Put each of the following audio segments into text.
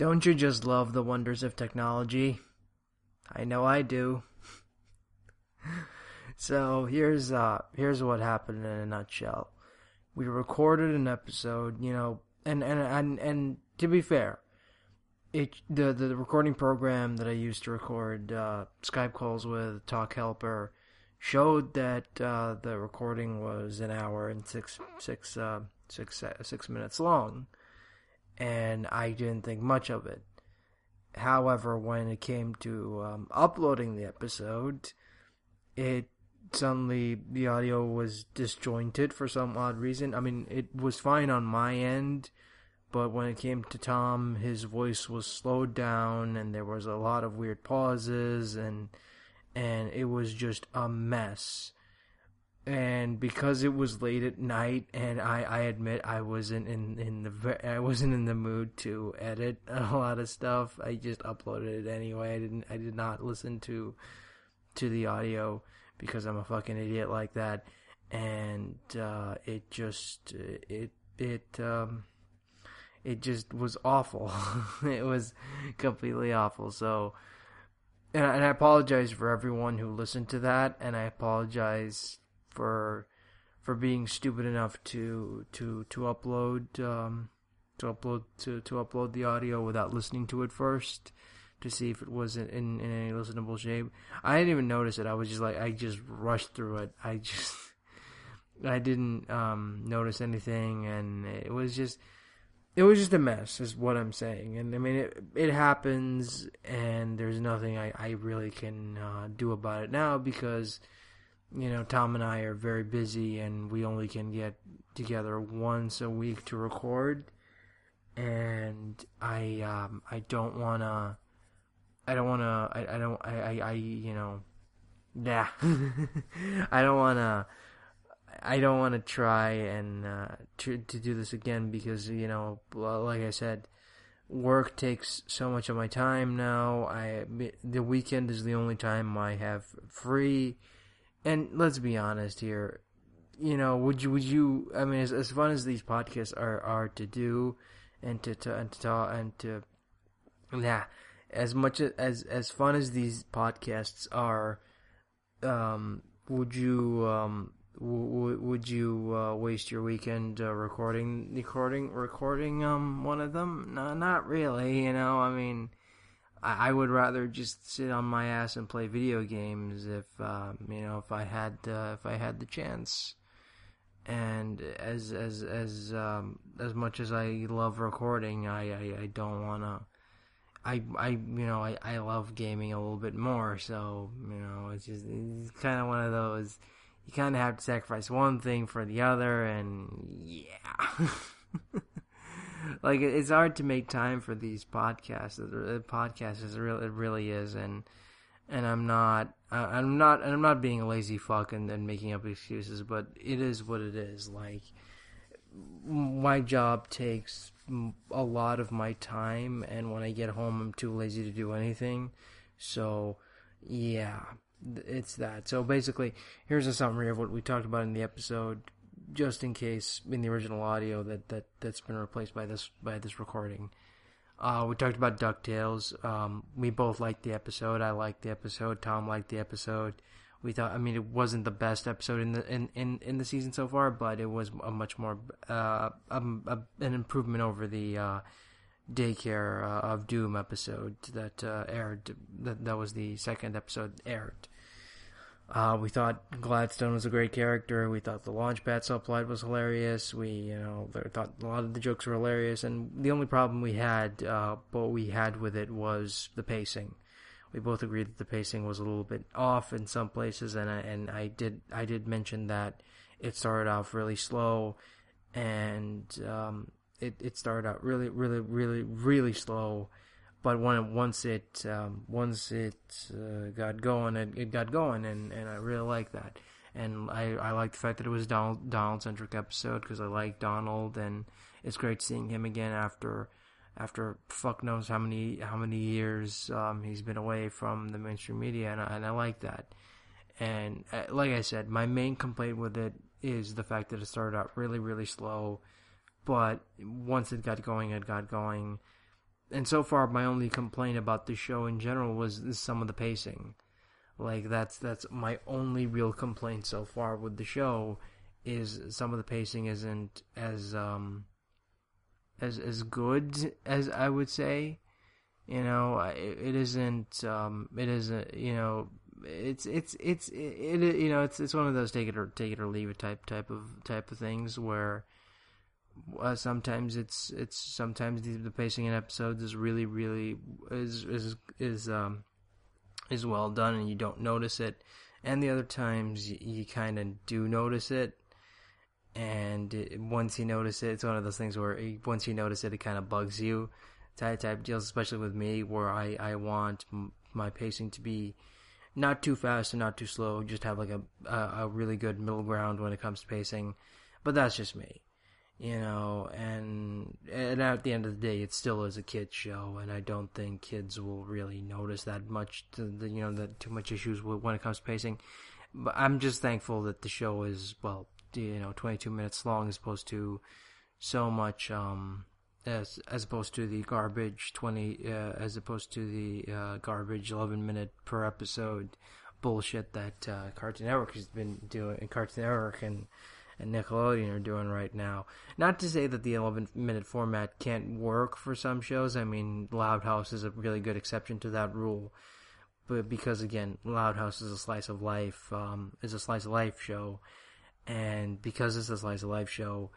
Don't you just love the wonders of technology? I know I do. so here's uh here's what happened in a nutshell. We recorded an episode, you know, and and and, and to be fair, it the the recording program that I used to record uh, Skype calls with Talk Helper showed that uh, the recording was an hour and six six uh, six six minutes long, and I didn't think much of it. However, when it came to um, uploading the episode, it suddenly the audio was disjointed for some odd reason. I mean, it was fine on my end but when it came to Tom, his voice was slowed down, and there was a lot of weird pauses, and and it was just a mess. And because it was late at night, and I, I admit I wasn't in, in the I wasn't in the mood to edit a lot of stuff. I just uploaded it anyway. I didn't I did not listen to to the audio because I'm a fucking idiot like that. And uh, it just it it um, it just was awful. it was completely awful. So, and, and I apologize for everyone who listened to that, and I apologize for for being stupid enough to to to upload um, to upload to to upload the audio without listening to it first to see if it was in, in, in any listenable shape. I didn't even notice it. I was just like I just rushed through it. I just I didn't um, notice anything, and it was just it was just a mess, is what I'm saying. And I mean, it it happens, and there's nothing I I really can uh, do about it now because you know Tom and I are very busy, and we only can get together once a week to record. And I um I don't wanna I don't wanna I, I don't I, I, I you know yeah I don't wanna I don't want to try and uh, to to do this again because you know, like I said, work takes so much of my time now. I the weekend is the only time I have free, and let's be honest here. You know, would you would you? I mean, as, as fun as these podcasts are are to do, and to to and to talk and to, yeah, as much as as fun as these podcasts are, um, would you um w- would you uh, waste your weekend uh, recording, recording, recording um one of them? No, not really. You know, I mean, I, I would rather just sit on my ass and play video games if um, you know if I had uh, if I had the chance. And as as as um, as much as I love recording, I I, I don't wanna. I, I you know I, I love gaming a little bit more so you know it's just it's kind of one of those you kind of have to sacrifice one thing for the other, and yeah. like it's hard to make time for these podcasts. The podcast is real. It really is, and and I'm not. I'm not. I'm not being a lazy fuck and, and making up excuses, but it is what it is. Like my job takes a lot of my time, and when I get home, I'm too lazy to do anything. So yeah, it's that. So basically, here's a summary of what we talked about in the episode, just in case in the original audio that, that that's been replaced by this by this recording. Uh, we talked about Ducktales. Um, we both liked the episode. I liked the episode. Tom liked the episode. We thought, I mean, it wasn't the best episode in the in, in, in the season so far, but it was a much more uh, a, a, an improvement over the uh, daycare uh, of Doom episode that uh, aired. That that was the second episode aired. Uh, we thought Gladstone was a great character. We thought the Launchpad subplot was hilarious. We, you know, thought a lot of the jokes were hilarious. And the only problem we had, uh, what we had with it was the pacing. We both agreed that the pacing was a little bit off in some places, and I, and I did I did mention that it started off really slow, and um, it it started out really really really really slow but when once it um, once it uh, got going, it, it got going, and, and I really like that. And I, I like the fact that it was Donald Donald centric episode because I like Donald, and it's great seeing him again after after fuck knows how many how many years um, he's been away from the mainstream media, and I, and I like that. And uh, like I said, my main complaint with it is the fact that it started out really really slow, but once it got going, it got going and so far my only complaint about the show in general was some of the pacing. Like that's that's my only real complaint so far with the show is some of the pacing isn't as um as as good as I would say. You know, it, it isn't. Um, it isn't. You know, it's it's it's it, it, you know it's it's one of those take it or take it or leave it type type of type of things where uh, sometimes it's it's sometimes the, the, pacing in episodes is really really is is is um is well done and you don't notice it and the other times you, you kind of do notice it and it, once you notice it it's one of those things where it, once you notice it it kind of bugs you type type deals especially with me where I I want m- my pacing to be not too fast and not too slow. Just have like a, a, a really good middle ground when it comes to pacing. But that's just me, you know. And and at the end of the day, it still is a kids show, and I don't think kids will really notice that much. To the, you know, that too much issues when it comes to pacing. But I'm just thankful that the show is well, you know, 22 minutes long as opposed to so much. um as as opposed to the garbage 20 uh, as opposed to the uh, garbage 11 minute per episode bullshit that uh, Cartoon Network has been doing in Cartoon Network and and Nickelodeon are doing right now. Not to say that the 11 minute format can't work for some shows. I mean, Loud House is a really good exception to that rule. But because again, Loud House is a slice of life, um, is a slice of life show, and because it's a slice of life show,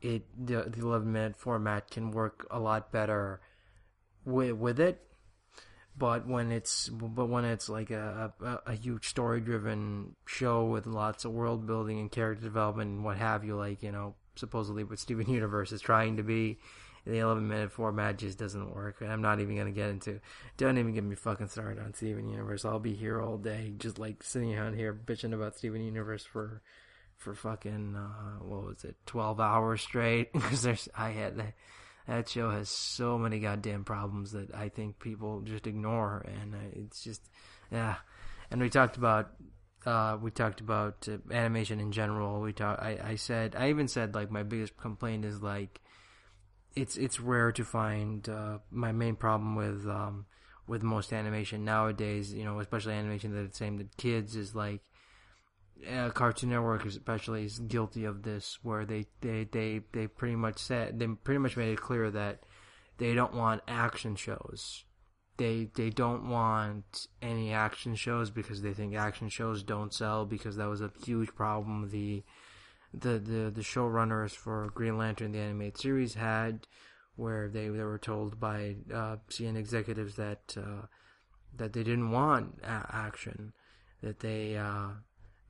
it the, the 11 minute format can work a lot better with with it but when it's but when it's like a a, a huge story driven show with lots of world building and character development and what have you like you know supposedly what Steven Universe is trying to be the 11 minute format just doesn't work and I'm not even gonna get into don't even get me fucking started on Steven Universe I'll be here all day just like sitting around here bitching about Steven Universe for for fucking uh, what was it, twelve hours straight? Because there's I had that, show has so many goddamn problems that I think people just ignore, and uh, it's just yeah. And we talked about uh, we talked about uh, animation in general. We talk. I, I said I even said like my biggest complaint is like it's it's rare to find uh, my main problem with um, with most animation nowadays. You know, especially animation that's aimed at kids is like uh, Cartoon Network especially is guilty of this, where they, they, they, they pretty much said they pretty much made it clear that they don't want action shows. They they don't want any action shows because they think action shows don't sell because that was a huge problem the the the, the showrunners for Green Lantern the animated series had, where they they were told by uh, CN executives that uh, that they didn't want a- action, that they uh,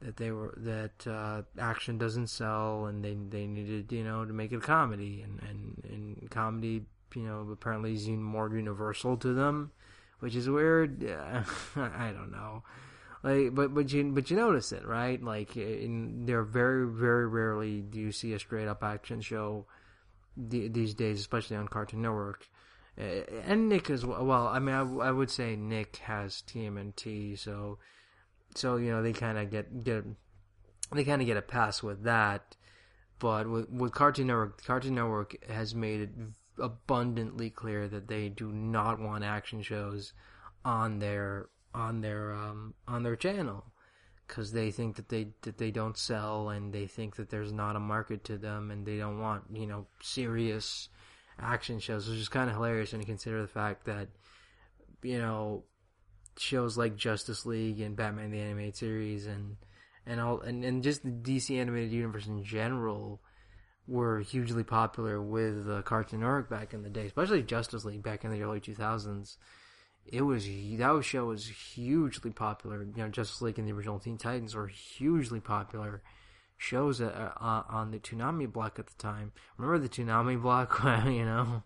that they were that uh, action doesn't sell and they they needed you know to make it a comedy. And and, and comedy you know apparently is more universal to them which is weird. I don't know. Like but but you but you notice it right? Like in there very very rarely do you see a straight up action show these days especially on Cartoon Network. And Nick as well. Well I mean I, I would say Nick has TMNT so so you know they kind of get get they kind of get a pass with that. But with with Cartoon Network, Cartoon Network has made it abundantly clear that they do not want action shows on their on their um, on their channel because they think that they that they don't sell and they think that there's not a market to them and they don't want you know serious action shows, which is kind of hilarious when you consider the fact that you know shows like Justice League and Batman the Animated Series and and all and, and just the DC animated universe in general were hugely popular with uh, Cartoon Network back in the day, especially Justice League back in the early 2000s. It was that show was hugely popular. You know, Justice League and the original Teen Titans were hugely popular shows uh, uh, on the Toonami block at the time. Remember the Toonami block? you know,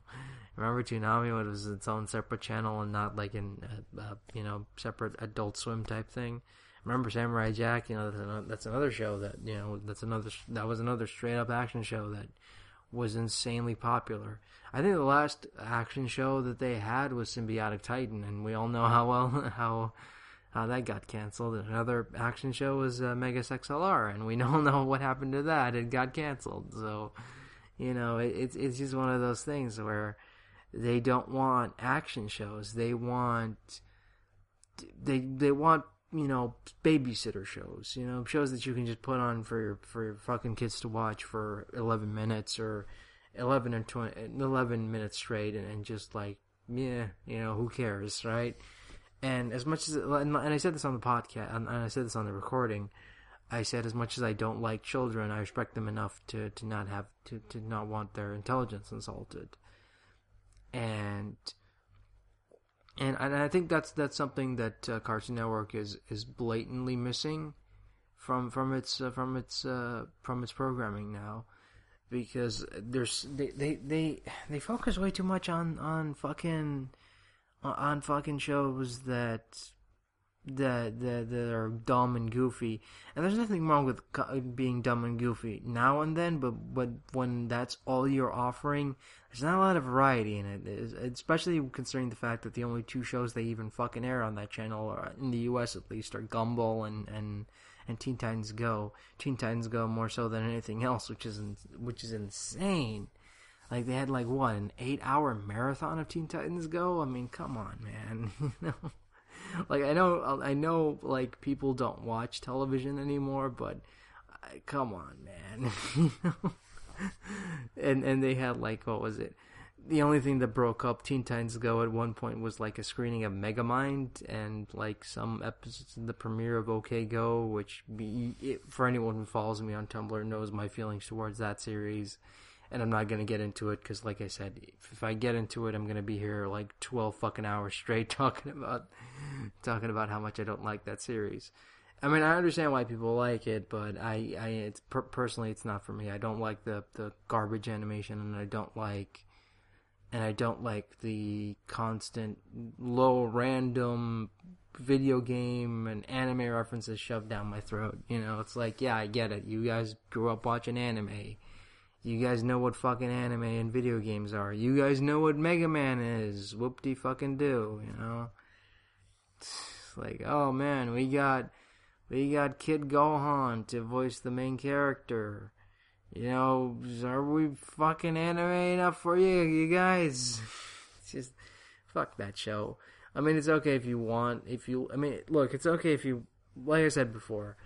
Remember Toonami was its own separate channel and not like in a, a, you know separate Adult Swim type thing. Remember Samurai Jack? You know that's another, that's another show that you know that's another that was another straight up action show that was insanely popular. I think the last action show that they had was Sym-Bionic Titan, and we all know how well how how that got canceled. Another action show was uh, Megas XLR, and we all know what happened to that. It got canceled. So, you know, it, it's it's just one of those things where They don't want action shows. They want they they want you know babysitter shows. You know shows that you can just put on for your for your fucking kids to watch for eleven minutes or eleven or 20, 11 minutes straight, and, and just like yeah, you know who cares, right? And as much as and I said this on the podcast, and I said this on the recording. I said as much as I don't like children, I respect them enough to, to not have to, to not want their intelligence insulted. And and I think that's that's something that uh, Cartoon Network is is blatantly missing from from its uh, from its uh, from its programming now because there's they, they they they focus way too much on on fucking on fucking shows that that that that are dumb and goofy, and there's nothing wrong with being dumb and goofy now and then. But but when that's all you're offering, there's not a lot of variety in it. Especially considering the fact that the only two shows they even fucking air on that channel, are, in the U.S. at least, are Gumball and and and Teen Titans Go. Teen Titans Go more so than anything else, which is which is insane. Like they had like what an eight hour marathon of Teen Titans Go. I mean, come on, man. you know like I know I know like people don't watch television anymore, but uh, come on, man. and and they had like what was it? The only thing that broke up Teen Titans Go at one point was like a screening of Megamind and like some episodes the premiere of OK K.O., which be, it, for anyone who follows me on Tumblr knows my feelings towards that series and I'm not gonna get into it because, like I said, if I get into it, I'm gonna be here like 12 fucking hours straight talking about talking about how much I don't like that series. I mean, I understand why people like it, but I, I, it's per- personally, it's not for me. I don't like the the garbage animation, and I don't like, and I don't like the constant low random video game and anime references shoved down my throat. You know, it's like, yeah, I get it. You guys grew up watching anime you guys know what fucking anime and video games are. You guys know what Mega Man is. Whoop de fucking do, you know? Like, oh man, we got we got Kid Gohan to voice the main character. You know, are we fucking anime enough for you, you guys? Just fuck that show. I mean, it's okay if you want, if you, I mean, look, it's okay if you, like I said before,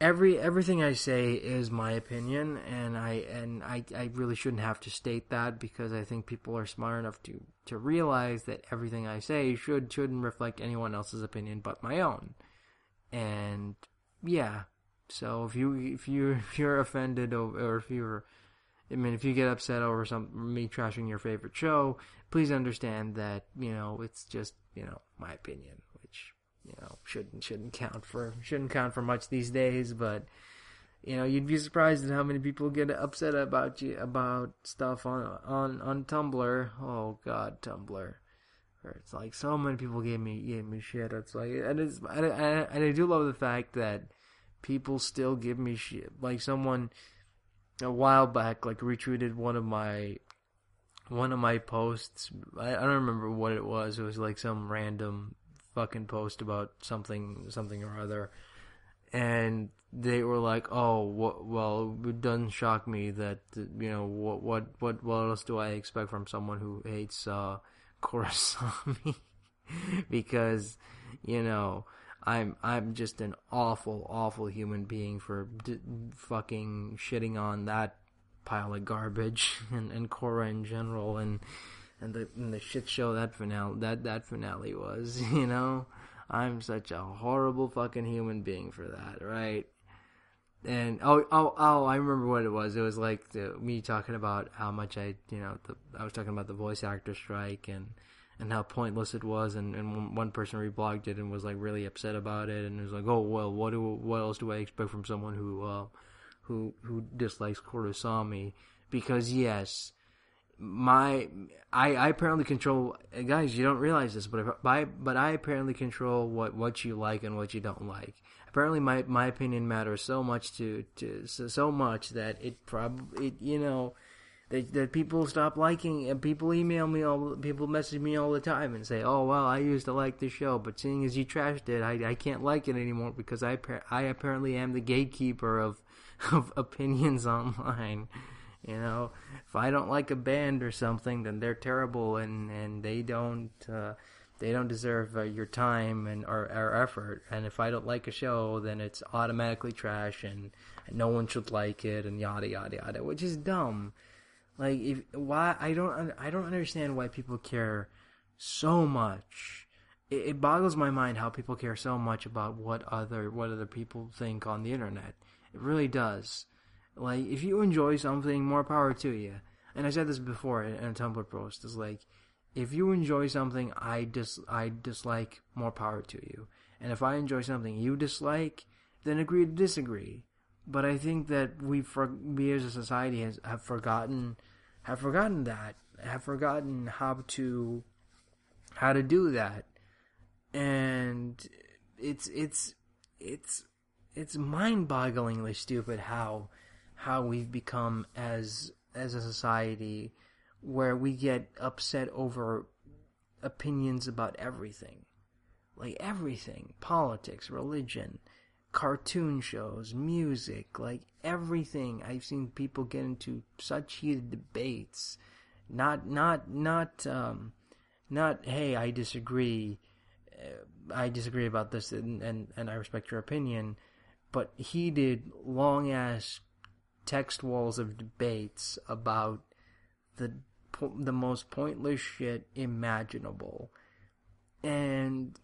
every everything I say is my opinion, and I and I, I really shouldn't have to state that because I think people are smart enough to to realize that everything I say should shouldn't reflect anyone else's opinion but my own. And yeah, so if you if you if you're offended or, or if you're I mean, if you get upset over some me trashing your favorite show, please understand that you know it's just you know my opinion you know shouldn't shouldn't count for shouldn't count for much these days. But you know you'd be surprised at how many people get upset about you about stuff on on on Tumblr. Oh God, Tumblr. Where it's like so many people gave me gave me shit. It's like and it's and I, and I do love the fact that people still give me shit. Like someone a while back like retweeted one of my one of my posts. I, I don't remember what it was. It was like some random fucking post about something something or other, and they were like, "Oh, well, it doesn't shock me that you know what what what what else do I expect from someone who hates uh, Korrasami because you know." I'm I'm just an awful awful human being for d- fucking shitting on that pile of garbage and and Korra in general and and the and the shit show that finale that that finale was. You know, I'm such a horrible fucking human being for that, right? And oh oh oh, I remember what it was. It was like the, me talking about how much I you know the, I was talking about the voice actor strike and and how pointless it was, and, and one person reblogged it and was like really upset about it, and was like, oh well, what do what else do I expect from someone who uh, who who dislikes Korrasami? Because yes, my I, I apparently control guys you don't realize this but by, but I apparently control what, what you like and what you don't like. Apparently my, my opinion matters so much to, to so, so much that it probably it, you know that, that people stop liking and people email me all people message me all the time and say oh well I used to like this show but seeing as you trashed it I, I can't like it anymore because I I apparently am the gatekeeper of of opinions online You know, if I don't like a band or something, then they're terrible and and they don't uh, they don't deserve uh, your time and or, or effort. And if I don't like a show, then it's automatically trash and, and no one should like it and yada yada yada, which is dumb. Like if why I don't I don't understand why people care so much. It, it boggles my mind how people care so much about what other what other people think on the internet. It really does. Like if you enjoy something, more power to you. And I said this before in a Tumblr post. Is like if you enjoy something I dis I dislike, more power to you. And if I enjoy something you dislike, then agree to disagree. But I think that we for we as a society has have forgotten have forgotten that have forgotten how to how to do that, and it's it's it's it's mind-bogglingly stupid how how we've become as as a society where we get upset over opinions about everything. Like everything. Politics, religion, cartoon shows, music, like everything. I've seen people get into such heated debates. Not, not, not, um, not, hey, I disagree. Uh, I disagree about this and, and, and I respect your opinion. But heated, long ass text walls of debates about the the most pointless shit imaginable, and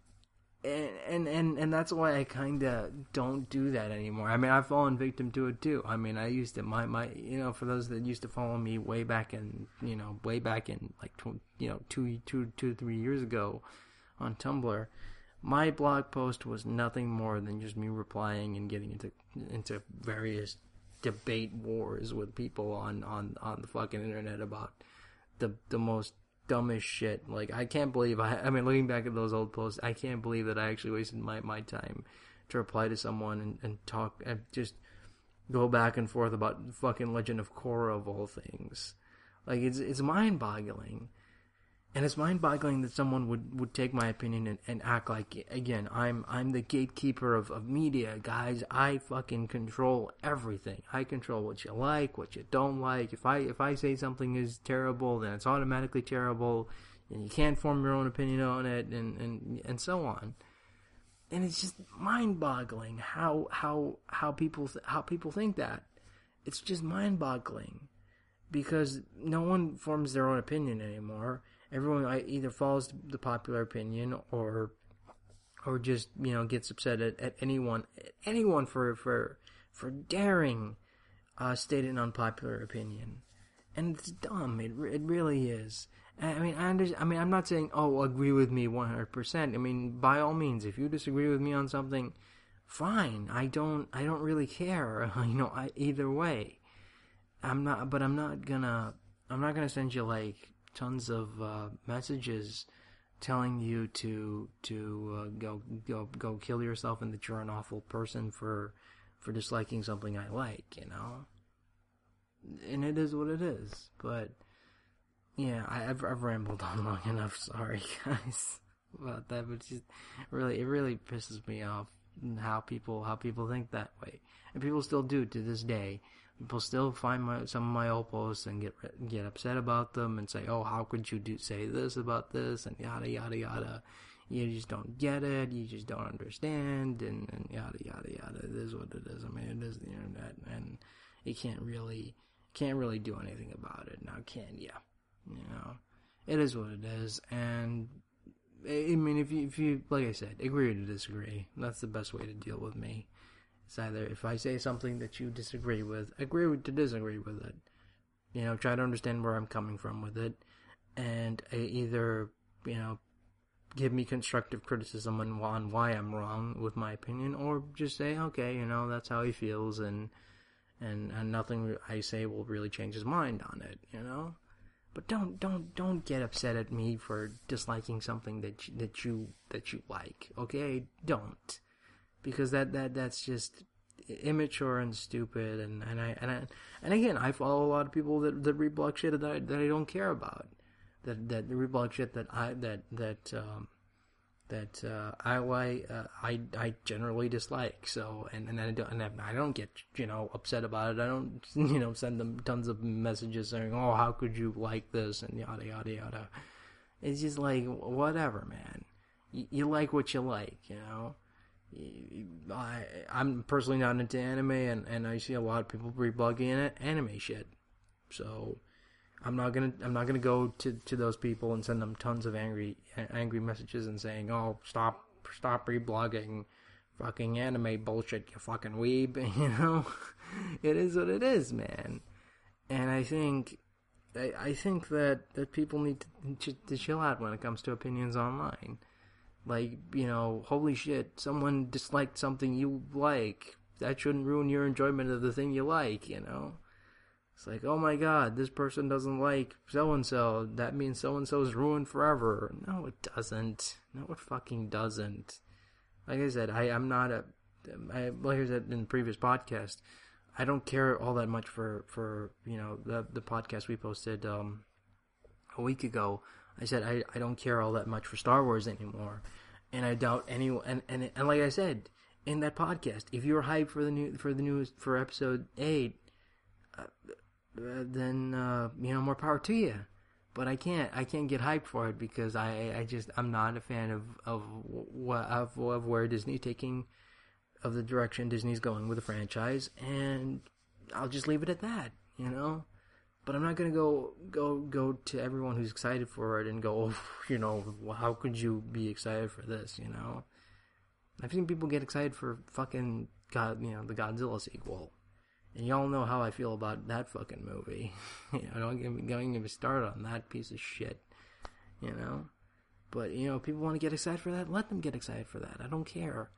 and and and, and that's why I kind of don't do that anymore. I mean, I've fallen victim to it too. I mean, I used to my my you know for those that used to follow me way back in you know way back in like tw- you know two two two three years ago on Tumblr. My blog post was nothing more than just me replying and getting into into various debate wars with people on on on the fucking internet about the the most dumbest shit. Like I can't believe I I mean looking back at those old posts, I can't believe that I actually wasted my, my time to reply to someone and, and talk and just go back and forth about fucking Legend of Korra of all things. Like it's it's mind boggling. And it's mind boggling that someone would, would take my opinion and, and act like again, I'm I'm the gatekeeper of, of media, guys. I fucking control everything. I control what you like, what you don't like. If I if I say something is terrible, then it's automatically terrible and you can't form your own opinion on it and, and, and so on. And it's just mind boggling how how how people th- how people think that. It's just mind boggling because no one forms their own opinion anymore everyone either follows the popular opinion or or just you know gets upset at, at anyone at anyone for for for daring uh, state an unpopular opinion, and it's dumb. It it really is. I mean, I understand, I mean, I'm not saying oh agree with me 100. percent I mean, by all means, if you disagree with me on something, fine. I don't I don't really care. You know, I, either way, I'm not. But I'm not gonna I'm not gonna send you like tons of uh, messages telling you to to uh, go go go kill yourself and that you're an awful person for for disliking something I like, you know. And it is what it is. But yeah, I, have I've rambled on long enough. Sorry, guys, about that. But just really, it really pisses me off how people how people think that way, and people still do to this day people still find my some of my old posts and get get upset about them and say, "Oh, how could you do say this about this?" and yada yada yada. You just don't get it. You just don't understand, and, and yada yada yada. It is what it is. I mean, it is the internet, and you can't really can't really do anything about it now, can you? You know, it is what it is, and I mean, if you if you like I said, agree to disagree. That's the best way to deal with me. It's either if I say something that you disagree with, agree to disagree with it. You know, try to understand where I'm coming from with it, and either you know give me constructive criticism on, on why I'm wrong with my opinion, or just say, okay, you know, that's how he feels, and and and nothing I say will really change his mind on it, you know. But don't don't don't get upset at me for disliking something that you, that you that you like, okay? Don't because that that that's just immature and stupid and and I and I and again I follow a lot of people that that reblog shit that I, that I don't care about that that reblog shit that I that that um that uh, I uh, I I generally dislike. So and and I don't and I don't get you know upset about it. I don't you know send them tons of messages saying oh how could you like this and yada yada yada. It's just like whatever, man. You, you like what you like, you know. I I'm personally not into anime, and, and I see a lot of people reblogging it anime shit. So I'm not gonna I'm not gonna go to, to those people and send them tons of angry angry messages and saying, "Oh, stop stop reblogging fucking anime bullshit, you fucking weeb." You know, it is what it is, man. And I think I, I think that, that people need to, to chill out when it comes to opinions online. Like, you know, holy shit, someone disliked something you like. That shouldn't ruin your enjoyment of the thing you like, you know? It's like, oh my god, this person doesn't like so and so. That means so and so is ruined forever. No, it doesn't. No, it fucking doesn't. Like I said, I am not a. I, like I said in the previous podcast, I don't care all that much for for you know the the podcast we posted um, a week ago. I said I, I don't care all that much for Star Wars anymore, and I doubt anyone. And, and and like I said in that podcast, if you're hyped for the new for the news for episode eight, uh, uh, then uh, you know more power to you. But I can't I can't get hyped for it because I I just I'm not a fan of of what of, of where Disney taking of the direction Disney's going with the franchise, and I'll just leave it at that. You know. But I'm not gonna go go go to everyone who's excited for it and go, oh, you know, how could you be excited for this? You know, I've seen people get excited for fucking God, you know, the Godzilla sequel. And y'all know how I feel about that fucking movie. you know, don't get me, don't get me started on that piece of shit. You know? But, you know, people want to get excited for that, let them get excited for that. I don't care.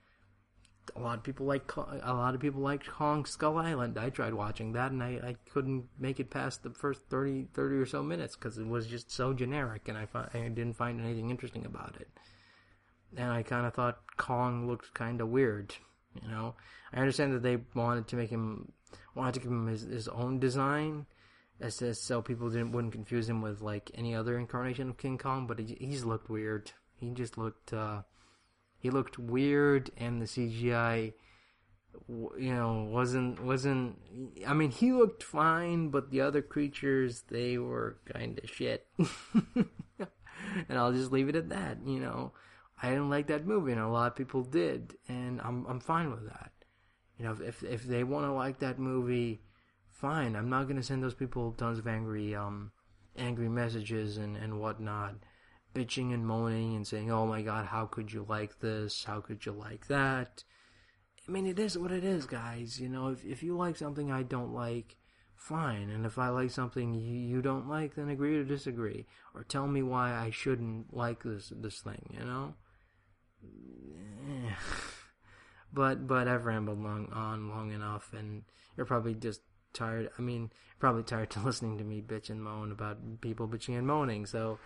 A lot of people like a lot of people like Kong Skull Island. I tried watching that and I, I couldn't make it past the first 30, 30 or so minutes because it was just so generic and I, fi- I didn't find anything interesting about it. And I kind of thought Kong looked kind of weird. You know, I understand that they wanted to make him wanted to give him his, his own design, as to, so people didn't wouldn't confuse him with like any other incarnation of King Kong. But he, he's looked weird. He just looked uh, he looked weird, and the CGI, you know, wasn't wasn't. I mean, he looked fine, but the other creatures they were kind of shit. and I'll just leave it at that. You know, I didn't like that movie, and a lot of people did, and I'm I'm fine with that. You know, if if they want to like that movie, fine. I'm not gonna send those people tons of angry um angry messages and and whatnot, bitching and moaning and saying, "Oh my God, how could you like this? How could you like that?" I mean, it is what it is, guys. You know, if if you like something I don't like, fine. And if I like something you, don't like, then agree to disagree, or tell me why I shouldn't like this this thing. You know. Eh. But but I've rambled long on long enough, and you're probably just tired. I mean, probably tired to listening to me bitch and moan about people bitching and moaning. So,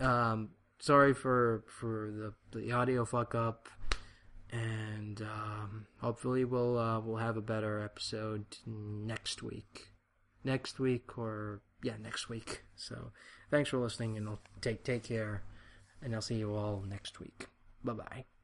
um, sorry for for the the audio fuck up, and um, hopefully we'll uh, we'll have a better episode next week. Next week or yeah, next week. So, thanks for listening, and I'll take take care, and I'll see you all next week. Bye bye.